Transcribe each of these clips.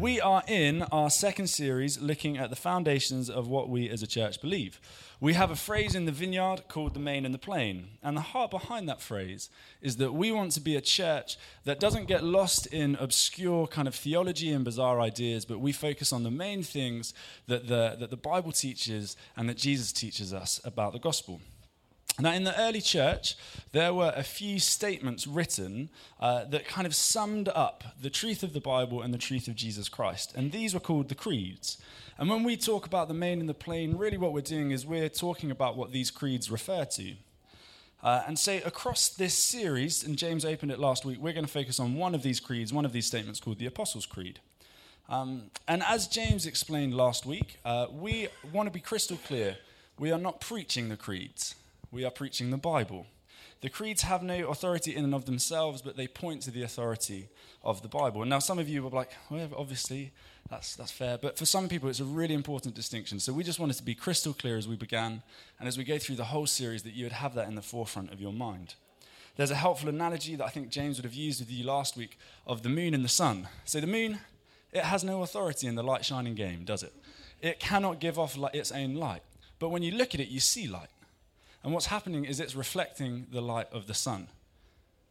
We are in our second series looking at the foundations of what we as a church believe. We have a phrase in the vineyard called the main and the plain. And the heart behind that phrase is that we want to be a church that doesn't get lost in obscure kind of theology and bizarre ideas, but we focus on the main things that the, that the Bible teaches and that Jesus teaches us about the gospel. Now, in the early church, there were a few statements written uh, that kind of summed up the truth of the Bible and the truth of Jesus Christ. And these were called the creeds. And when we talk about the main and the plain, really what we're doing is we're talking about what these creeds refer to. Uh, and say across this series, and James opened it last week, we're going to focus on one of these creeds, one of these statements called the Apostles' Creed. Um, and as James explained last week, uh, we want to be crystal clear. We are not preaching the creeds we are preaching the Bible. The creeds have no authority in and of themselves, but they point to the authority of the Bible. Now, some of you are like, well, obviously, that's, that's fair. But for some people, it's a really important distinction. So we just wanted to be crystal clear as we began, and as we go through the whole series, that you would have that in the forefront of your mind. There's a helpful analogy that I think James would have used with you last week of the moon and the sun. So the moon, it has no authority in the light shining game, does it? It cannot give off its own light. But when you look at it, you see light. And what's happening is it's reflecting the light of the sun.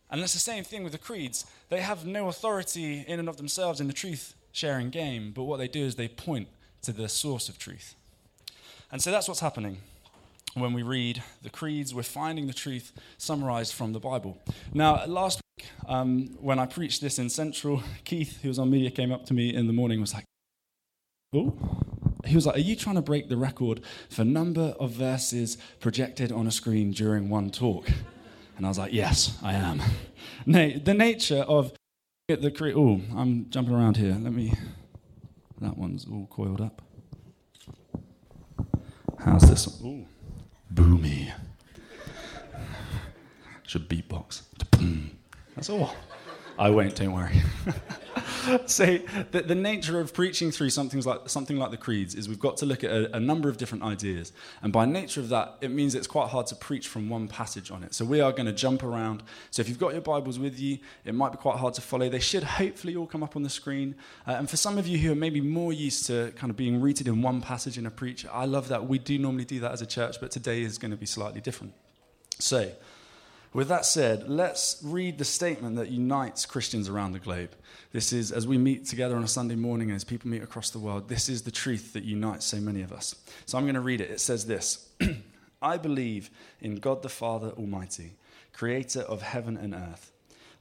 And that's the same thing with the creeds. They have no authority in and of themselves in the truth sharing game, but what they do is they point to the source of truth. And so that's what's happening when we read the creeds. We're finding the truth summarized from the Bible. Now, last week, um, when I preached this in Central, Keith, who was on media, came up to me in the morning was like, Oh, he was like, Are you trying to break the record for number of verses projected on a screen during one talk? And I was like, Yes, I am. the nature of the cre- oh, I'm jumping around here. Let me. That one's all coiled up. How's this? Ooh, boomy. Should beatbox. That's all. I won't. Don't worry. say that the nature of preaching through something like, something like the creeds is we've got to look at a, a, number of different ideas. And by nature of that, it means it's quite hard to preach from one passage on it. So we are going to jump around. So if you've got your Bibles with you, it might be quite hard to follow. They should hopefully all come up on the screen. Uh, and for some of you who are maybe more used to kind of being rooted in one passage in a preach, I love that. We do normally do that as a church, but today is going to be slightly different. So, with that said, let's read the statement that unites Christians around the globe. This is, as we meet together on a Sunday morning and as people meet across the world, this is the truth that unites so many of us. So I'm going to read it. It says this I believe in God the Father Almighty, creator of heaven and earth.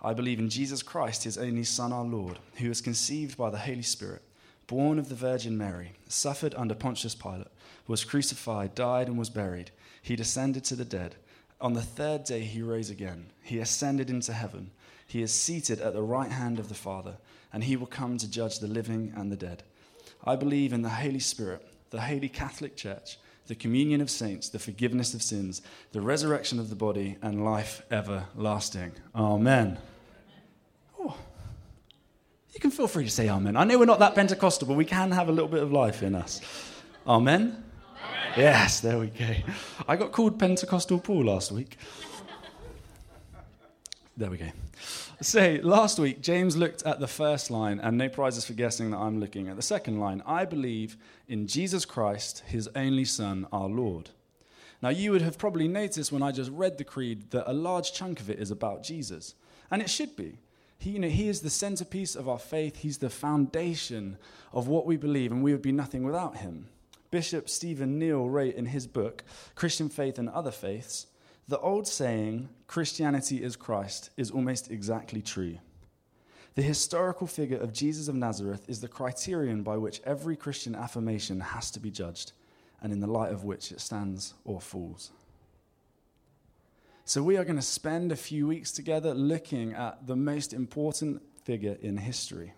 I believe in Jesus Christ, his only Son, our Lord, who was conceived by the Holy Spirit, born of the Virgin Mary, suffered under Pontius Pilate, was crucified, died, and was buried. He descended to the dead. On the third day, he rose again. He ascended into heaven. He is seated at the right hand of the Father, and he will come to judge the living and the dead. I believe in the Holy Spirit, the Holy Catholic Church, the communion of saints, the forgiveness of sins, the resurrection of the body, and life everlasting. Amen. Oh, you can feel free to say amen. I know we're not that Pentecostal, but we can have a little bit of life in us. Amen. Yes, there we go. I got called Pentecostal Paul last week. There we go. So, last week, James looked at the first line, and no prizes for guessing that I'm looking at the second line. I believe in Jesus Christ, his only Son, our Lord. Now, you would have probably noticed when I just read the creed that a large chunk of it is about Jesus. And it should be. He, you know, he is the centerpiece of our faith, he's the foundation of what we believe, and we would be nothing without him. Bishop Stephen Neill wrote in his book, Christian Faith and Other Faiths, the old saying, Christianity is Christ, is almost exactly true. The historical figure of Jesus of Nazareth is the criterion by which every Christian affirmation has to be judged, and in the light of which it stands or falls. So, we are going to spend a few weeks together looking at the most important figure in history.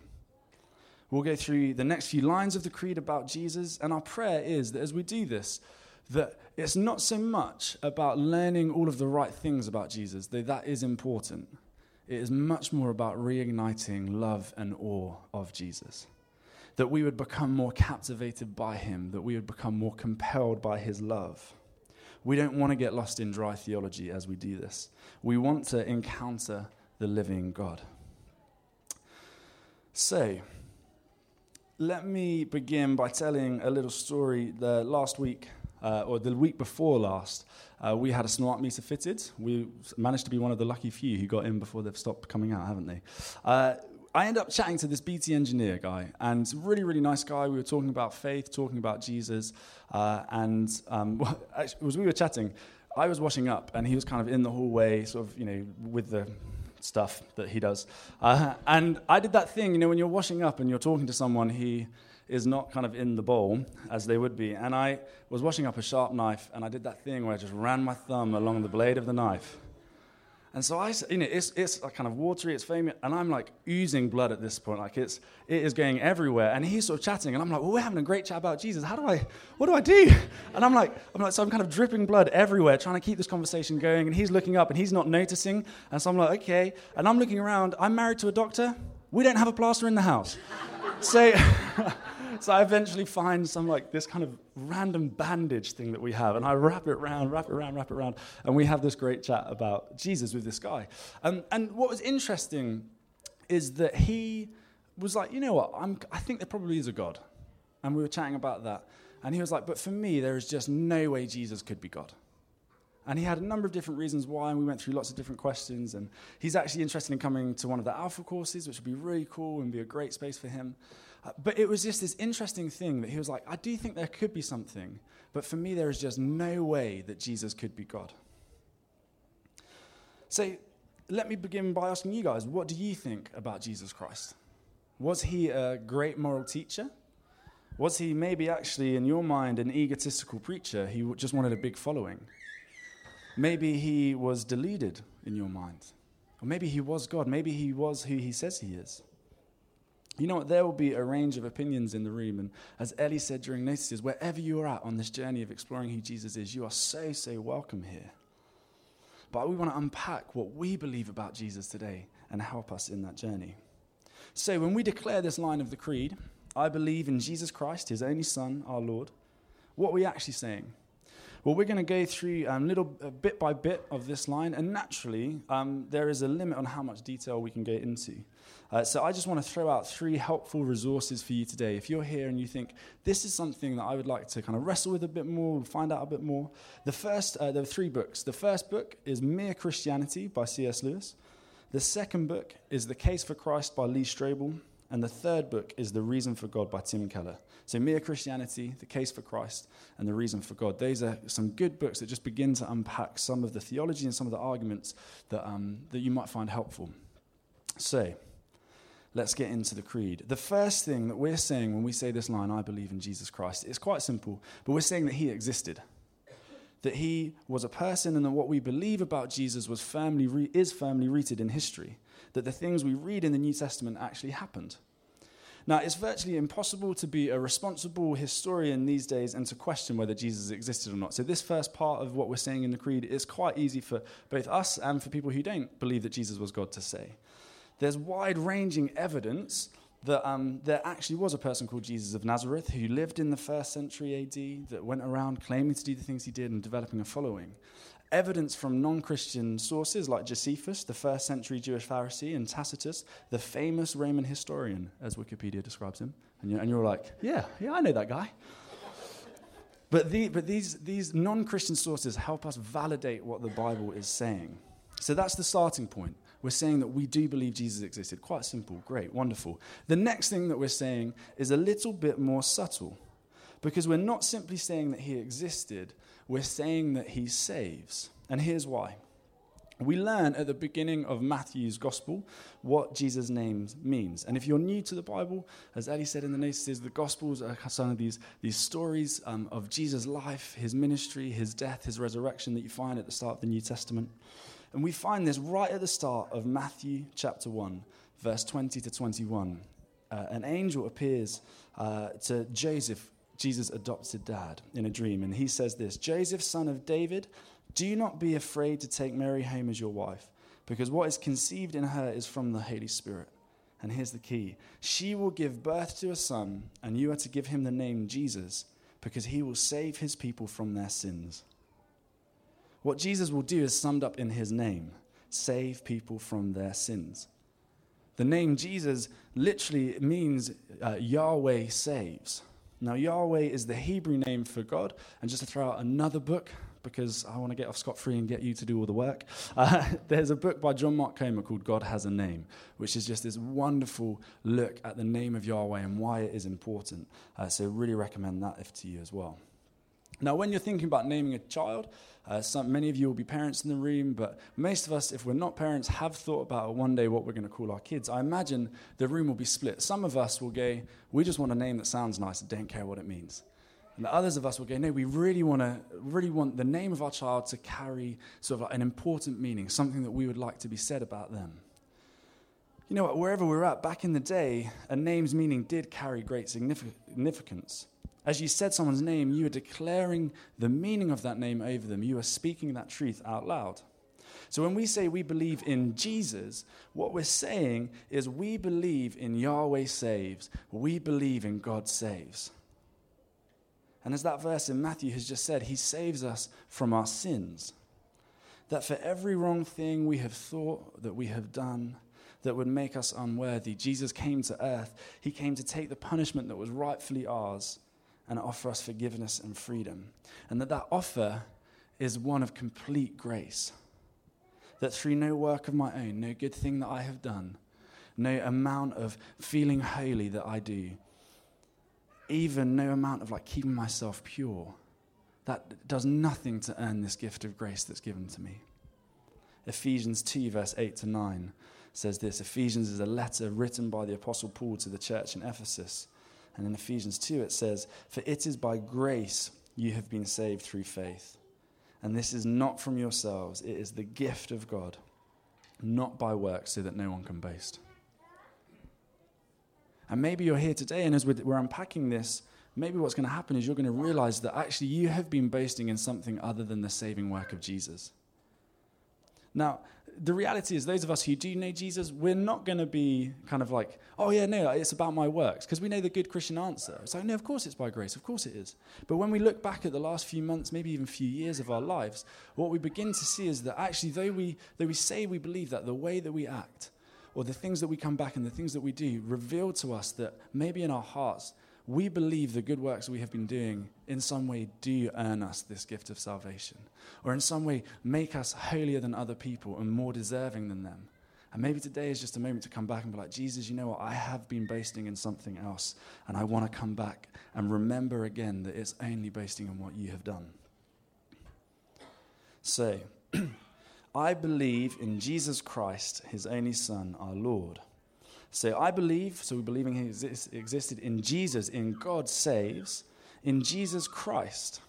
We'll go through the next few lines of the creed about Jesus, and our prayer is that as we do this, that it's not so much about learning all of the right things about Jesus, though that is important. It is much more about reigniting love and awe of Jesus. That we would become more captivated by him, that we would become more compelled by his love. We don't want to get lost in dry theology as we do this. We want to encounter the living God. So, let me begin by telling a little story. The last week, uh, or the week before last, uh, we had a smart meter fitted. We managed to be one of the lucky few who got in before they've stopped coming out, haven't they? Uh, I ended up chatting to this BT engineer guy, and really, really nice guy. We were talking about faith, talking about Jesus, uh, and um, as we were chatting, I was washing up, and he was kind of in the hallway, sort of, you know, with the stuff that he does. Uh, and I did that thing, you know, when you're washing up and you're talking to someone, he is not kind of in the bowl as they would be. And I was washing up a sharp knife, and I did that thing where I just ran my thumb along the blade of the knife. And so I, you know, it's, it's kind of watery, it's foamy, and I'm like oozing blood at this point. Like it's, it is going everywhere. And he's sort of chatting, and I'm like, well, we're having a great chat about Jesus. How do I, what do I do? And I'm like, I'm like, so I'm kind of dripping blood everywhere, trying to keep this conversation going. And he's looking up, and he's not noticing. And so I'm like, okay. And I'm looking around. I'm married to a doctor. We don't have a plaster in the house. so, so I eventually find some like this kind of random bandage thing that we have, and I wrap it around, wrap it around, wrap it around, and we have this great chat about Jesus with this guy. Um, and what was interesting is that he was like, you know what, I'm, I think there probably is a God. And we were chatting about that. And he was like, but for me, there is just no way Jesus could be God. And he had a number of different reasons why, and we went through lots of different questions. And he's actually interested in coming to one of the Alpha courses, which would be really cool and be a great space for him. But it was just this interesting thing that he was like, I do think there could be something, but for me, there is just no way that Jesus could be God. So let me begin by asking you guys what do you think about Jesus Christ? Was he a great moral teacher? Was he maybe actually, in your mind, an egotistical preacher who just wanted a big following? Maybe he was deluded in your mind. Or maybe he was God. Maybe he was who he says he is. You know what? There will be a range of opinions in the room. And as Ellie said during notices, wherever you are at on this journey of exploring who Jesus is, you are so, so welcome here. But we want to unpack what we believe about Jesus today and help us in that journey. So when we declare this line of the Creed, I believe in Jesus Christ, his only Son, our Lord, what are we actually saying? Well, we're going to go through um, little uh, bit by bit of this line, and naturally, um, there is a limit on how much detail we can go into. Uh, so I just want to throw out three helpful resources for you today. If you're here and you think this is something that I would like to kind of wrestle with a bit more, find out a bit more, the first, uh, there are three books. The first book is Mere Christianity by C.S. Lewis. The second book is The Case for Christ by Lee Strobel. And the third book is The Reason for God by Tim Keller. So, Mere Christianity, The Case for Christ, and The Reason for God. Those are some good books that just begin to unpack some of the theology and some of the arguments that, um, that you might find helpful. So, let's get into the creed. The first thing that we're saying when we say this line, I believe in Jesus Christ, it's quite simple, but we're saying that he existed. That he was a person and that what we believe about Jesus was firmly re- is firmly rooted in history. That the things we read in the New Testament actually happened. Now, it's virtually impossible to be a responsible historian these days and to question whether Jesus existed or not. So, this first part of what we're saying in the Creed is quite easy for both us and for people who don't believe that Jesus was God to say there's wide ranging evidence that um, there actually was a person called Jesus of Nazareth who lived in the first century AD that went around claiming to do the things he did and developing a following. Evidence from non Christian sources like Josephus, the first century Jewish Pharisee, and Tacitus, the famous Roman historian, as Wikipedia describes him. And you're, and you're like, yeah, yeah, I know that guy. But, the, but these, these non Christian sources help us validate what the Bible is saying. So that's the starting point. We're saying that we do believe Jesus existed. Quite simple, great, wonderful. The next thing that we're saying is a little bit more subtle because we're not simply saying that he existed, we're saying that he saves. And here's why. We learn at the beginning of Matthew's gospel what Jesus' name means. And if you're new to the Bible, as Ellie said in the notices, the gospels are some of these, these stories um, of Jesus' life, his ministry, his death, his resurrection that you find at the start of the New Testament. And we find this right at the start of Matthew chapter 1, verse 20 to 21. Uh, an angel appears uh, to Joseph, Jesus' adopted dad, in a dream. And he says this Joseph, son of David, do not be afraid to take Mary home as your wife, because what is conceived in her is from the Holy Spirit. And here's the key she will give birth to a son, and you are to give him the name Jesus, because he will save his people from their sins. What Jesus will do is summed up in his name save people from their sins. The name Jesus literally means uh, Yahweh saves. Now, Yahweh is the Hebrew name for God. And just to throw out another book, because I want to get off scot free and get you to do all the work, uh, there's a book by John Mark Comer called God Has a Name, which is just this wonderful look at the name of Yahweh and why it is important. Uh, so, really recommend that if to you as well. Now, when you're thinking about naming a child, uh, some, many of you will be parents in the room, but most of us, if we're not parents, have thought about one day what we're going to call our kids. I imagine the room will be split. Some of us will go, we just want a name that sounds nice and don't care what it means. And the others of us will go, no, we really want to, really want the name of our child to carry sort of like an important meaning, something that we would like to be said about them. You know what, wherever we're at, back in the day, a name's meaning did carry great significance. As you said someone's name, you are declaring the meaning of that name over them. You are speaking that truth out loud. So when we say we believe in Jesus, what we're saying is we believe in Yahweh saves, we believe in God saves. And as that verse in Matthew has just said, he saves us from our sins. That for every wrong thing we have thought, that we have done, that would make us unworthy, Jesus came to earth. He came to take the punishment that was rightfully ours and offer us forgiveness and freedom. And that that offer is one of complete grace. That through no work of my own, no good thing that I have done, no amount of feeling holy that I do, even no amount of like keeping myself pure, that does nothing to earn this gift of grace that's given to me. Ephesians 2, verse 8 to 9 says this Ephesians is a letter written by the Apostle Paul to the church in Ephesus. And in Ephesians 2, it says, For it is by grace you have been saved through faith. And this is not from yourselves, it is the gift of God, not by works, so that no one can boast. And maybe you're here today, and as we're unpacking this, maybe what's going to happen is you're going to realize that actually you have been boasting in something other than the saving work of Jesus. Now, the reality is, those of us who do know Jesus, we're not going to be kind of like, oh, yeah, no, it's about my works, because we know the good Christian answer. It's like, no, of course it's by grace, of course it is. But when we look back at the last few months, maybe even few years of our lives, what we begin to see is that actually, though we, though we say we believe that, the way that we act, or the things that we come back and the things that we do, reveal to us that maybe in our hearts, we believe the good works we have been doing in some way do earn us this gift of salvation, or in some way make us holier than other people and more deserving than them. And maybe today is just a moment to come back and be like, Jesus, you know what? I have been boasting in something else, and I want to come back and remember again that it's only boasting in what you have done. So, I believe in Jesus Christ, his only Son, our Lord. So I believe, so we're believing he exist, existed in Jesus, in God saves, in Jesus Christ.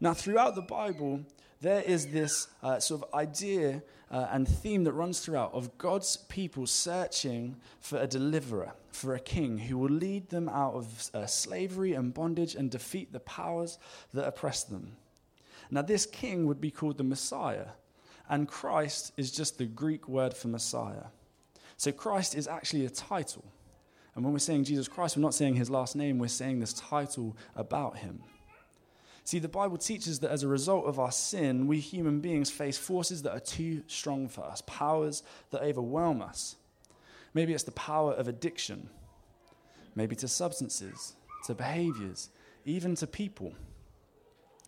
Now, throughout the Bible, there is this uh, sort of idea uh, and theme that runs throughout of God's people searching for a deliverer, for a king who will lead them out of uh, slavery and bondage and defeat the powers that oppress them. Now, this king would be called the Messiah, and Christ is just the Greek word for Messiah. So Christ is actually a title. And when we're saying Jesus Christ, we're not saying his last name, we're saying this title about him. See, the Bible teaches that as a result of our sin, we human beings face forces that are too strong for us, powers that overwhelm us. Maybe it's the power of addiction, maybe to substances, to behaviors, even to people.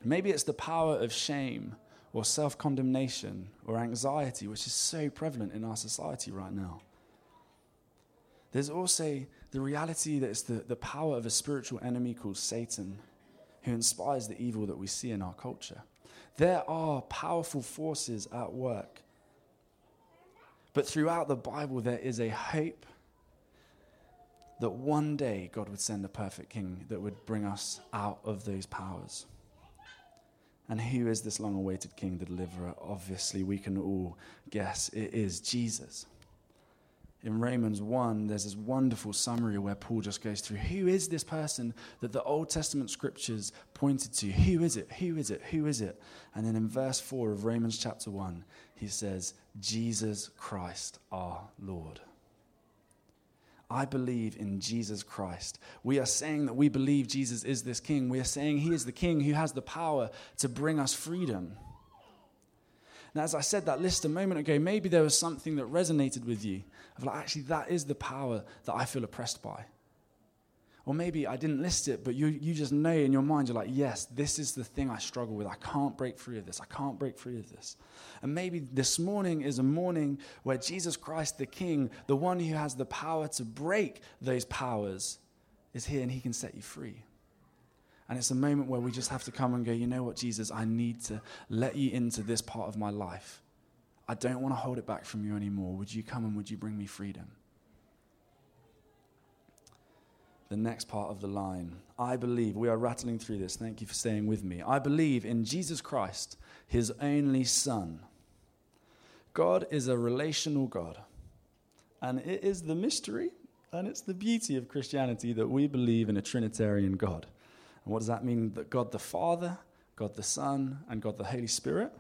Maybe it's the power of shame or self condemnation or anxiety, which is so prevalent in our society right now. There's also the reality that it's the, the power of a spiritual enemy called Satan who inspires the evil that we see in our culture. There are powerful forces at work. But throughout the Bible, there is a hope that one day God would send a perfect king that would bring us out of those powers. And who is this long awaited king, the deliverer? Obviously, we can all guess it is Jesus in Romans 1, there's this wonderful summary where Paul just goes through who is this person that the Old Testament scriptures pointed to? Who is it? Who is it? Who is it? And then in verse 4 of Romans chapter 1, he says, Jesus Christ our Lord. I believe in Jesus Christ. We are saying that we believe Jesus is this king. We are saying he is the king who has the power to bring us freedom. And as I said that list a moment ago, maybe there was something that resonated with you of like, actually, that is the power that I feel oppressed by. Or maybe I didn't list it, but you, you just know in your mind, you're like, yes, this is the thing I struggle with. I can't break free of this. I can't break free of this. And maybe this morning is a morning where Jesus Christ, the King, the one who has the power to break those powers, is here and he can set you free. And it's a moment where we just have to come and go, you know what, Jesus, I need to let you into this part of my life. I don't want to hold it back from you anymore. Would you come and would you bring me freedom? the next part of the line. I believe, we are rattling through this. Thank you for staying with me. I believe in Jesus Christ, his only Son. God is a relational God. And it is the mystery and it's the beauty of Christianity that we believe in a Trinitarian God. And what does that mean? That God the Father, God the Son, and God the Holy Spirit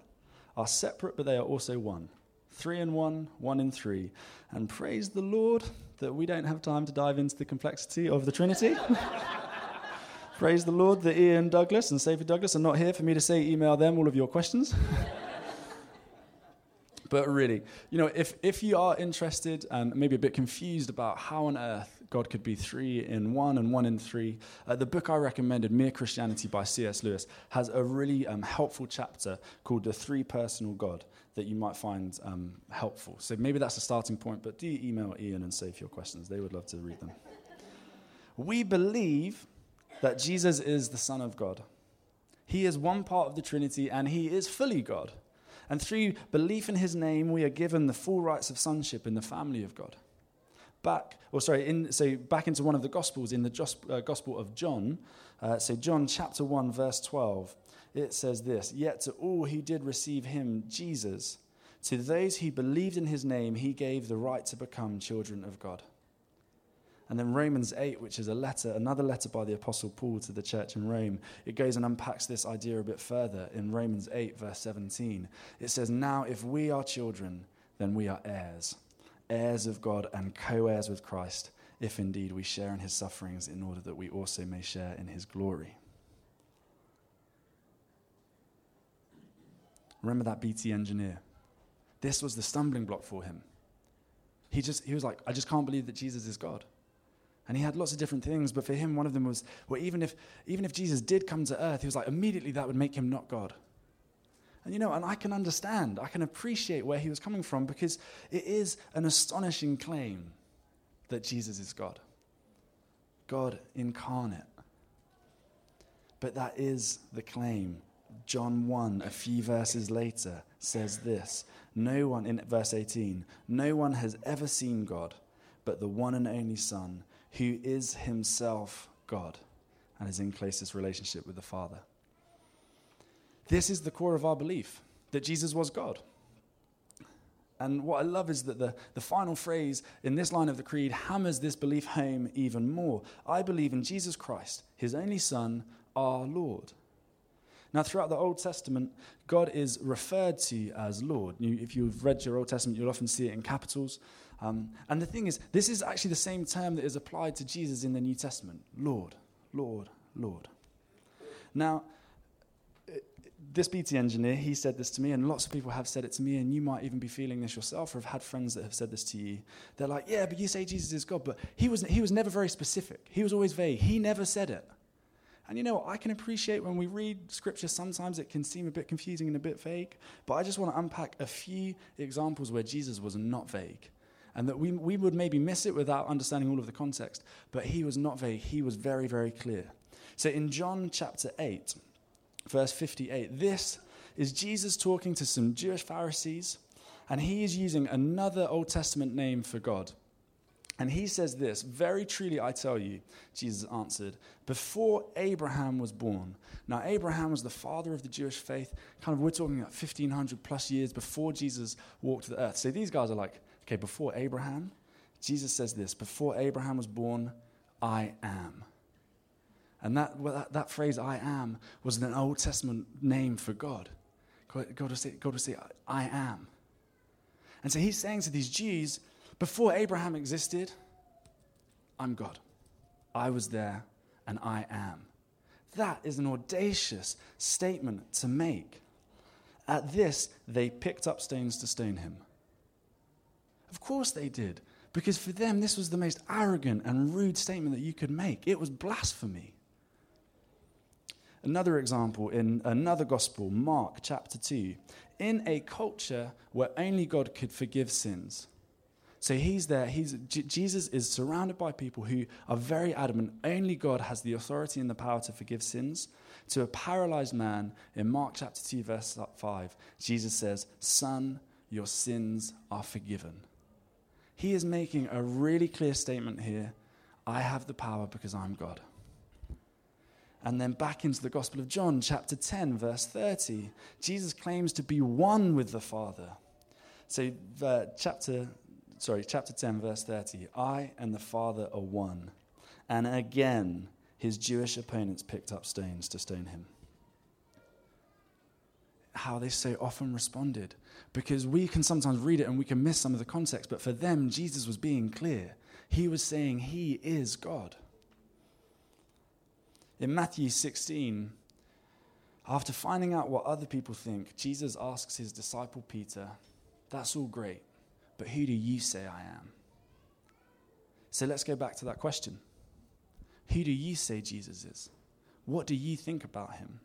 are separate, but they are also one. Three in one, one in three. And praise the Lord that we don't have time to dive into the complexity of the Trinity. praise the Lord that Ian Douglas and Sophie Douglas are not here for me to say email them all of your questions. but really, you know, if, if you are interested and maybe a bit confused about how on earth God could be three in one and one in three. Uh, the book I recommended, Mere Christianity by C.S. Lewis, has a really um, helpful chapter called The Three Personal God that you might find um, helpful. So maybe that's a starting point, but do email Ian and save your questions. They would love to read them. we believe that Jesus is the Son of God. He is one part of the Trinity and he is fully God. And through belief in his name, we are given the full rights of sonship in the family of God back, or sorry, in, so back into one of the Gospels, in the uh, Gospel of John. Uh, so, John chapter 1, verse 12, it says this Yet to all who did receive him, Jesus, to those who believed in his name, he gave the right to become children of God. And then Romans 8, which is a letter, another letter by the Apostle Paul to the church in Rome, it goes and unpacks this idea a bit further in Romans 8, verse 17. It says, Now if we are children, then we are heirs heirs of God and co heirs with Christ, if indeed we share in his sufferings, in order that we also may share in his glory. Remember that BT engineer? This was the stumbling block for him. He just he was like, I just can't believe that Jesus is God. And he had lots of different things, but for him, one of them was, well, even if even if Jesus did come to earth, he was like, immediately that would make him not God. And you know, and I can understand, I can appreciate where he was coming from because it is an astonishing claim that Jesus is God. God incarnate. But that is the claim. John 1, a few verses later, says this No one, in verse 18, no one has ever seen God but the one and only Son, who is himself God and is in closest relationship with the Father. This is the core of our belief that Jesus was God. And what I love is that the, the final phrase in this line of the creed hammers this belief home even more. I believe in Jesus Christ, his only Son, our Lord. Now, throughout the Old Testament, God is referred to as Lord. You, if you've read your Old Testament, you'll often see it in capitals. Um, and the thing is, this is actually the same term that is applied to Jesus in the New Testament Lord, Lord, Lord. Now, this BT engineer, he said this to me, and lots of people have said it to me, and you might even be feeling this yourself, or have had friends that have said this to you. They're like, yeah, but you say Jesus is God, but he was, he was never very specific. He was always vague. He never said it. And you know, I can appreciate when we read scripture, sometimes it can seem a bit confusing and a bit vague, but I just want to unpack a few examples where Jesus was not vague. And that we, we would maybe miss it without understanding all of the context, but he was not vague. He was very, very clear. So in John chapter 8, verse 58. This is Jesus talking to some Jewish Pharisees, and he is using another Old Testament name for God. And he says this Very truly, I tell you, Jesus answered, before Abraham was born. Now, Abraham was the father of the Jewish faith. Kind of, we're talking about 1500 plus years before Jesus walked the earth. So these guys are like, okay, before Abraham, Jesus says this before Abraham was born, I am. And that, well, that, that, phrase, I am, was an Old Testament name for God. God, say, God say, I am. And so he's saying to these Jews, before Abraham existed, I'm God. I was there and I am. That is an audacious statement to make. At this, they picked up stones to stone him. Of course they did, because for them, this was the most arrogant and rude statement that you could make. It was blasphemy. Another example in another gospel, Mark chapter 2. In a culture where only God could forgive sins, so he's there. He's, J- Jesus is surrounded by people who are very adamant only God has the authority and the power to forgive sins. To a paralyzed man in Mark chapter 2, verse 5, Jesus says, Son, your sins are forgiven. He is making a really clear statement here I have the power because I'm God. And then back into the Gospel of John, chapter 10, verse 30, Jesus claims to be one with the Father. So, uh, chapter sorry, chapter 10, verse 30. I and the Father are one. And again, his Jewish opponents picked up stones to stone him. How they so often responded. Because we can sometimes read it and we can miss some of the context, but for them, Jesus was being clear. He was saying, He is God. In Matthew 16, after finding out what other people think, Jesus asks his disciple Peter, That's all great. But who do you say I am? So let's go back to that question. Who do you say Jesus is? What do you think about him?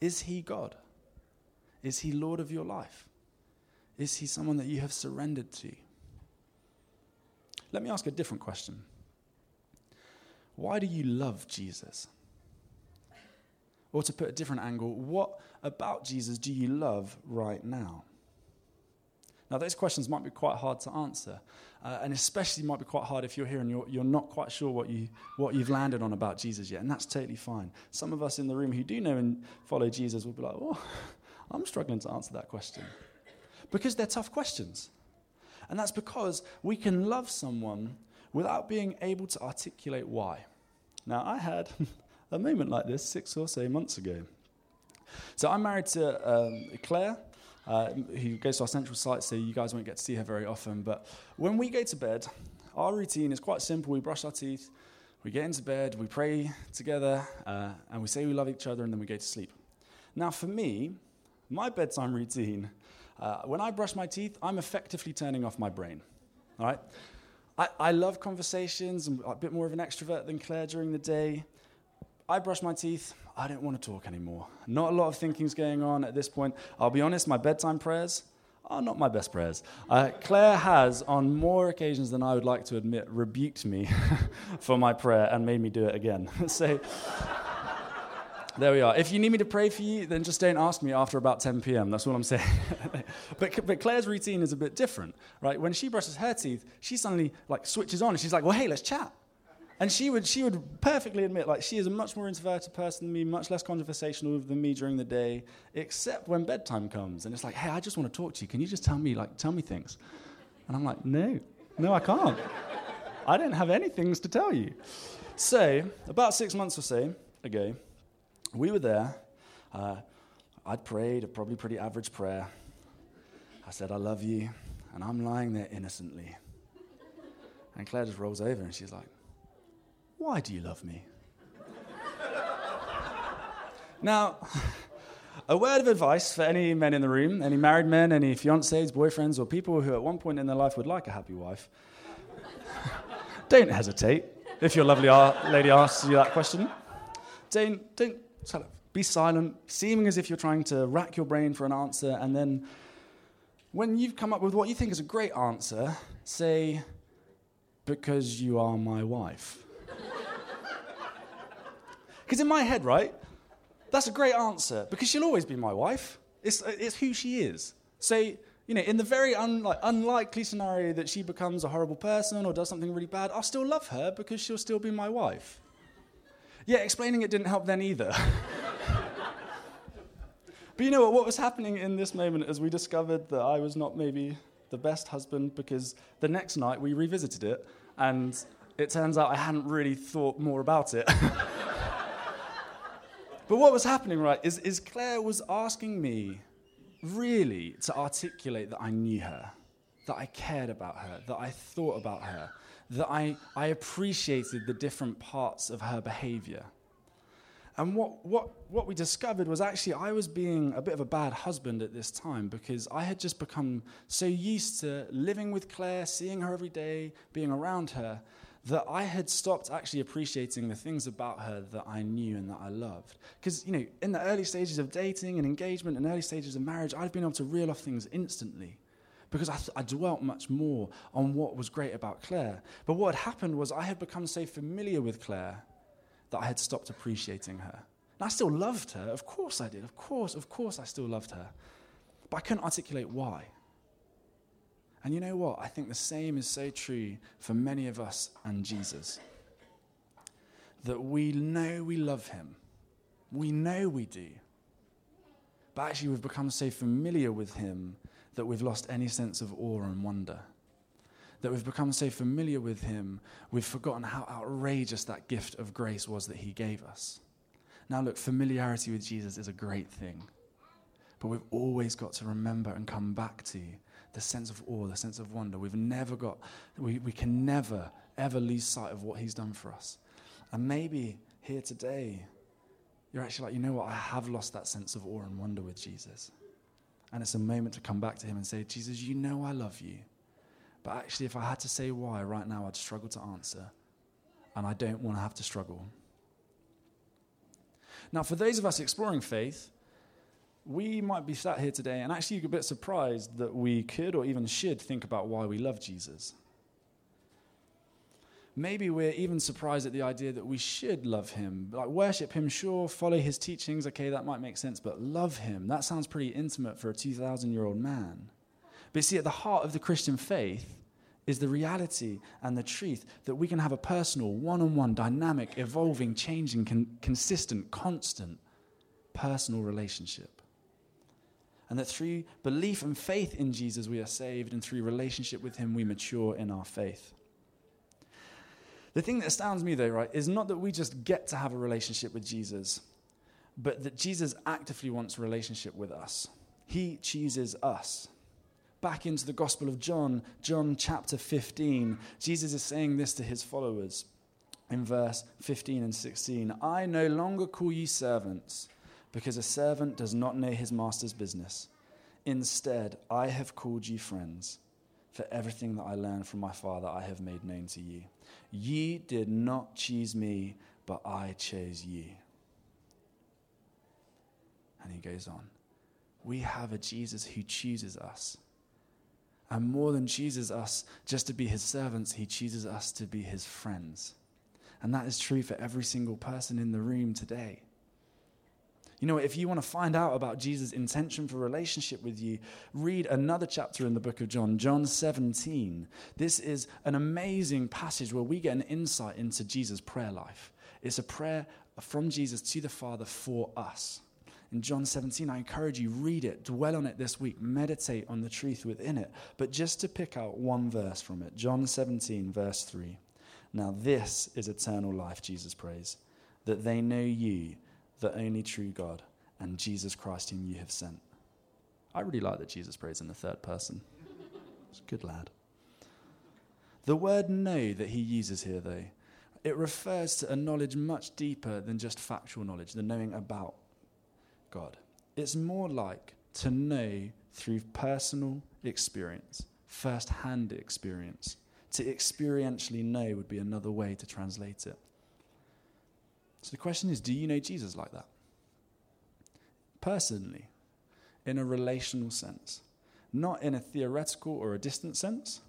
Is he God? Is he Lord of your life? Is he someone that you have surrendered to? Let me ask a different question. Why do you love Jesus? Or to put a different angle, what about Jesus do you love right now? Now, those questions might be quite hard to answer, uh, and especially might be quite hard if you're here and you're, you're not quite sure what, you, what you've landed on about Jesus yet, and that's totally fine. Some of us in the room who do know and follow Jesus will be like, oh, I'm struggling to answer that question. Because they're tough questions. And that's because we can love someone without being able to articulate why. Now, I had a moment like this six or so months ago. So I'm married to um, Claire, uh, who goes to our central site, so you guys won't get to see her very often. But when we go to bed, our routine is quite simple. We brush our teeth, we get into bed, we pray together, uh, and we say we love each other, and then we go to sleep. Now, for me, my bedtime routine, uh, when I brush my teeth, I'm effectively turning off my brain. All right? I, I love conversations. I'm a bit more of an extrovert than Claire during the day. I brush my teeth. I don't want to talk anymore. Not a lot of thinking's going on at this point. I'll be honest, my bedtime prayers are not my best prayers. Uh, Claire has, on more occasions than I would like to admit, rebuked me for my prayer and made me do it again. so there we are. If you need me to pray for you, then just don't ask me after about 10 p.m. That's all I'm saying. but, but Claire's routine is a bit different, right? When she brushes her teeth, she suddenly like switches on and she's like, well, hey, let's chat. And she would, she would perfectly admit, like, she is a much more introverted person than me, much less conversational than me during the day, except when bedtime comes. And it's like, hey, I just want to talk to you. Can you just tell me, like, tell me things? And I'm like, no, no, I can't. I don't have any things to tell you. So, about six months or so ago, we were there. Uh, I'd prayed a probably pretty average prayer. I said, I love you. And I'm lying there innocently. And Claire just rolls over and she's like, why do you love me? now, a word of advice for any men in the room, any married men, any fiancés, boyfriends, or people who at one point in their life would like a happy wife. don't hesitate if your lovely lady asks you that question. Don't, don't sort of be silent, seeming as if you're trying to rack your brain for an answer, and then when you've come up with what you think is a great answer, say, because you are my wife. Because in my head, right, that's a great answer because she'll always be my wife. It's, it's who she is. So, you know, in the very un, like, unlikely scenario that she becomes a horrible person or does something really bad, I'll still love her because she'll still be my wife. Yeah, explaining it didn't help then either. but you know what? What was happening in this moment as we discovered that I was not maybe the best husband because the next night we revisited it and it turns out I hadn't really thought more about it. But what was happening, right, is, is Claire was asking me really to articulate that I knew her, that I cared about her, that I thought about her, that I, I appreciated the different parts of her behavior. And what, what, what we discovered was actually I was being a bit of a bad husband at this time because I had just become so used to living with Claire, seeing her every day, being around her, that I had stopped actually appreciating the things about her that I knew and that I loved. Because, you know, in the early stages of dating and engagement and early stages of marriage, I'd been able to reel off things instantly because I, th- I, dwelt much more on what was great about Claire. But what had happened was I had become so familiar with Claire that I had stopped appreciating her. And I still loved her, of course I did, of course, of course I still loved her. But I couldn't articulate why. And you know what? I think the same is so true for many of us and Jesus. That we know we love him, we know we do. But actually, we've become so familiar with him that we've lost any sense of awe and wonder that we've become so familiar with him, we've forgotten how outrageous that gift of grace was that he gave us. Now, look, familiarity with Jesus is a great thing, but we've always got to remember and come back to the sense of awe, the sense of wonder. We've never got, we, we can never, ever lose sight of what he's done for us. And maybe here today, you're actually like, you know what, I have lost that sense of awe and wonder with Jesus. And it's a moment to come back to him and say, Jesus, you know I love you. But actually, if I had to say why right now, I'd struggle to answer. And I don't want to have to struggle. Now, for those of us exploring faith, we might be sat here today and actually a bit surprised that we could or even should think about why we love Jesus. Maybe we're even surprised at the idea that we should love him. Like, worship him, sure, follow his teachings, okay, that might make sense, but love him, that sounds pretty intimate for a 2,000 year old man. But see, at the heart of the Christian faith is the reality and the truth that we can have a personal, one on one, dynamic, evolving, changing, con- consistent, constant personal relationship. And that through belief and faith in Jesus, we are saved, and through relationship with Him, we mature in our faith. The thing that astounds me, though, right, is not that we just get to have a relationship with Jesus, but that Jesus actively wants a relationship with us. He chooses us back into the Gospel of John, John chapter 15, Jesus is saying this to his followers in verse 15 and 16 I no longer call you servants, because a servant does not know his master's business. Instead, I have called you friends, for everything that I learned from my Father I have made known to you. Ye did not choose me, but I chose you. And he goes on. We have a Jesus who chooses us and more than chooses us just to be his servants, he chooses us to be his friends. And that is true for every single person in the room today. You know, if you want to find out about Jesus' intention for relationship with you, read another chapter in the book of John, John 17. This is an amazing passage where we get an insight into Jesus' prayer life. It's a prayer from Jesus to the Father for us in John 17. I encourage you, read it, dwell on it this week, meditate on the truth within it. But just to pick out one verse from it John 17, verse 3. Now, this is eternal life, Jesus prays, that they know you, the only true God, and Jesus Christ, whom you have sent. I really like that Jesus prays in the third person. It's a good lad. The word know that he uses here, though, it refers to a knowledge much deeper than just factual knowledge, the knowing about God. It's more like to know through personal experience, first hand experience. To experientially know would be another way to translate it. So the question is do you know Jesus like that? Personally, in a relational sense, not in a theoretical or a distant sense,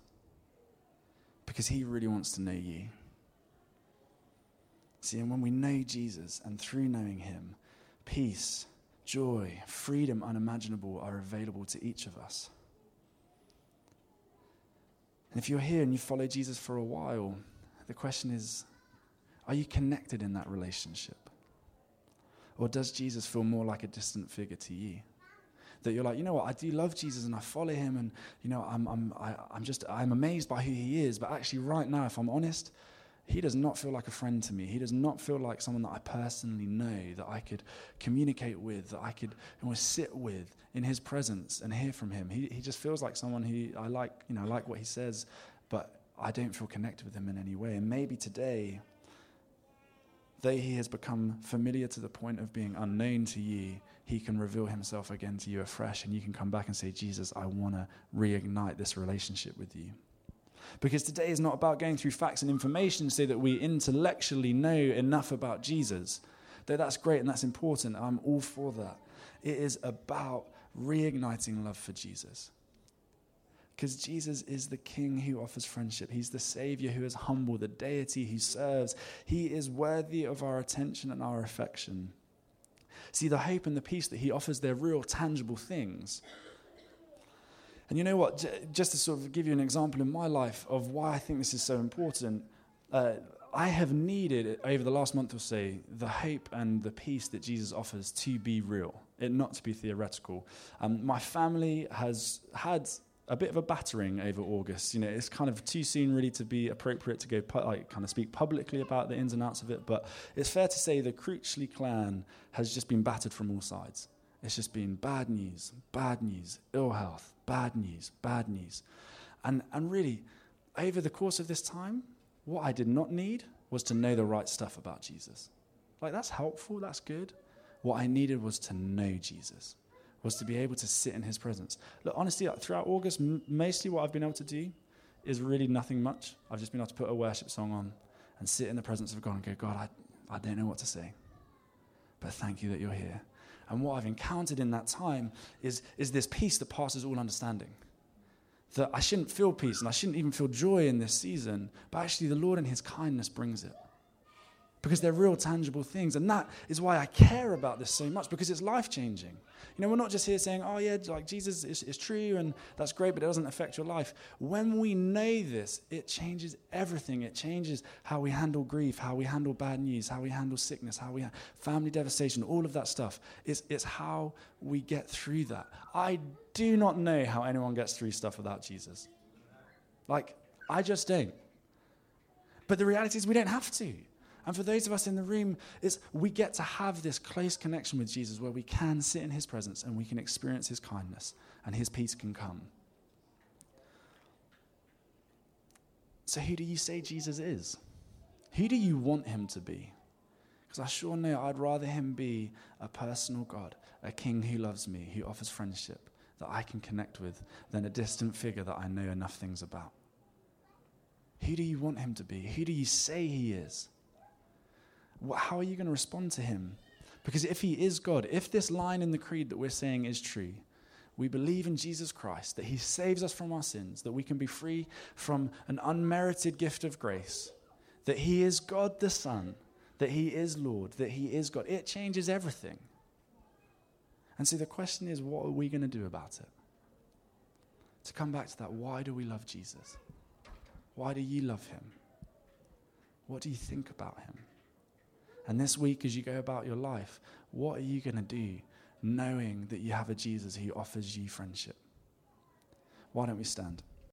because he really wants to know you. See, and when we know Jesus and through knowing him, peace, joy, freedom unimaginable are available to each of us. And if you're here and you follow Jesus for a while, the question is are you connected in that relationship? Or does Jesus feel more like a distant figure to you? That you're like, you know what, I do love Jesus and I follow him and, you know, I'm, I'm, I, am i am just, I'm amazed by who he is. But actually, right now, if I'm honest, he does not feel like a friend to me. He does not feel like someone that I personally know, that I could communicate with, that I could almost sit with in his presence and hear from him. He, he just feels like someone who I like, you know, I like what he says, but I don't feel connected with him in any way. And maybe today, though he has become familiar to the point of being unknown to you, he can reveal himself again to you afresh, and you can come back and say, Jesus, I want to reignite this relationship with you. Because today is not about going through facts and information so that we intellectually know enough about Jesus. Though that's great and that's important, I'm all for that. It is about reigniting love for Jesus. Because Jesus is the King who offers friendship. He's the Savior who is humble, the deity who serves. He is worthy of our attention and our affection. See, the hope and the peace that He offers, they're real, tangible things. And you know what? Just to sort of give you an example in my life of why I think this is so important, uh, I have needed over the last month or so the hope and the peace that Jesus offers to be real, it not to be theoretical. Um, my family has had a bit of a battering over August. You know, it's kind of too soon really to be appropriate to go pu- like kind of speak publicly about the ins and outs of it. But it's fair to say the Cruchley clan has just been battered from all sides. It's just been bad news, bad news, ill health, bad news, bad news. And, and really, over the course of this time, what I did not need was to know the right stuff about Jesus. Like, that's helpful, that's good. What I needed was to know Jesus, was to be able to sit in his presence. Look, honestly, throughout August, m- mostly what I've been able to do is really nothing much. I've just been able to put a worship song on and sit in the presence of God and go, God, I, I don't know what to say, but thank you that you're here. And what I've encountered in that time is, is this peace that passes all understanding. That I shouldn't feel peace and I shouldn't even feel joy in this season, but actually the Lord in His kindness brings it because they're real tangible things. And that is why I care about this so much because it's life changing. You know, we're not just here saying, oh, yeah, like Jesus is, is true and that's great, but it doesn't affect your life. When we know this, it changes everything. It changes how we handle grief, how we handle bad news, how we handle sickness, how we ha- family devastation, all of that stuff. It's, it's how we get through that. I do not know how anyone gets through stuff without Jesus. Like, I just don't. But the reality is, we don't have to. And for those of us in the room, is we get to have this close connection with Jesus where we can sit in his presence and we can experience his kindness and his peace can come. So, who do you say Jesus is? Who do you want him to be? Because I sure know I'd rather him be a personal God, a king who loves me, who offers friendship that I can connect with, than a distant figure that I know enough things about. Who do you want him to be? Who do you say he is? How are you going to respond to him? Because if he is God, if this line in the creed that we're saying is true, we believe in Jesus Christ, that he saves us from our sins, that we can be free from an unmerited gift of grace, that he is God the Son, that he is Lord, that he is God. It changes everything. And so the question is, what are we going to do about it? To come back to that, why do we love Jesus? Why do you love him? What do you think about him? And this week, as you go about your life, what are you going to do knowing that you have a Jesus who offers you friendship? Why don't we stand?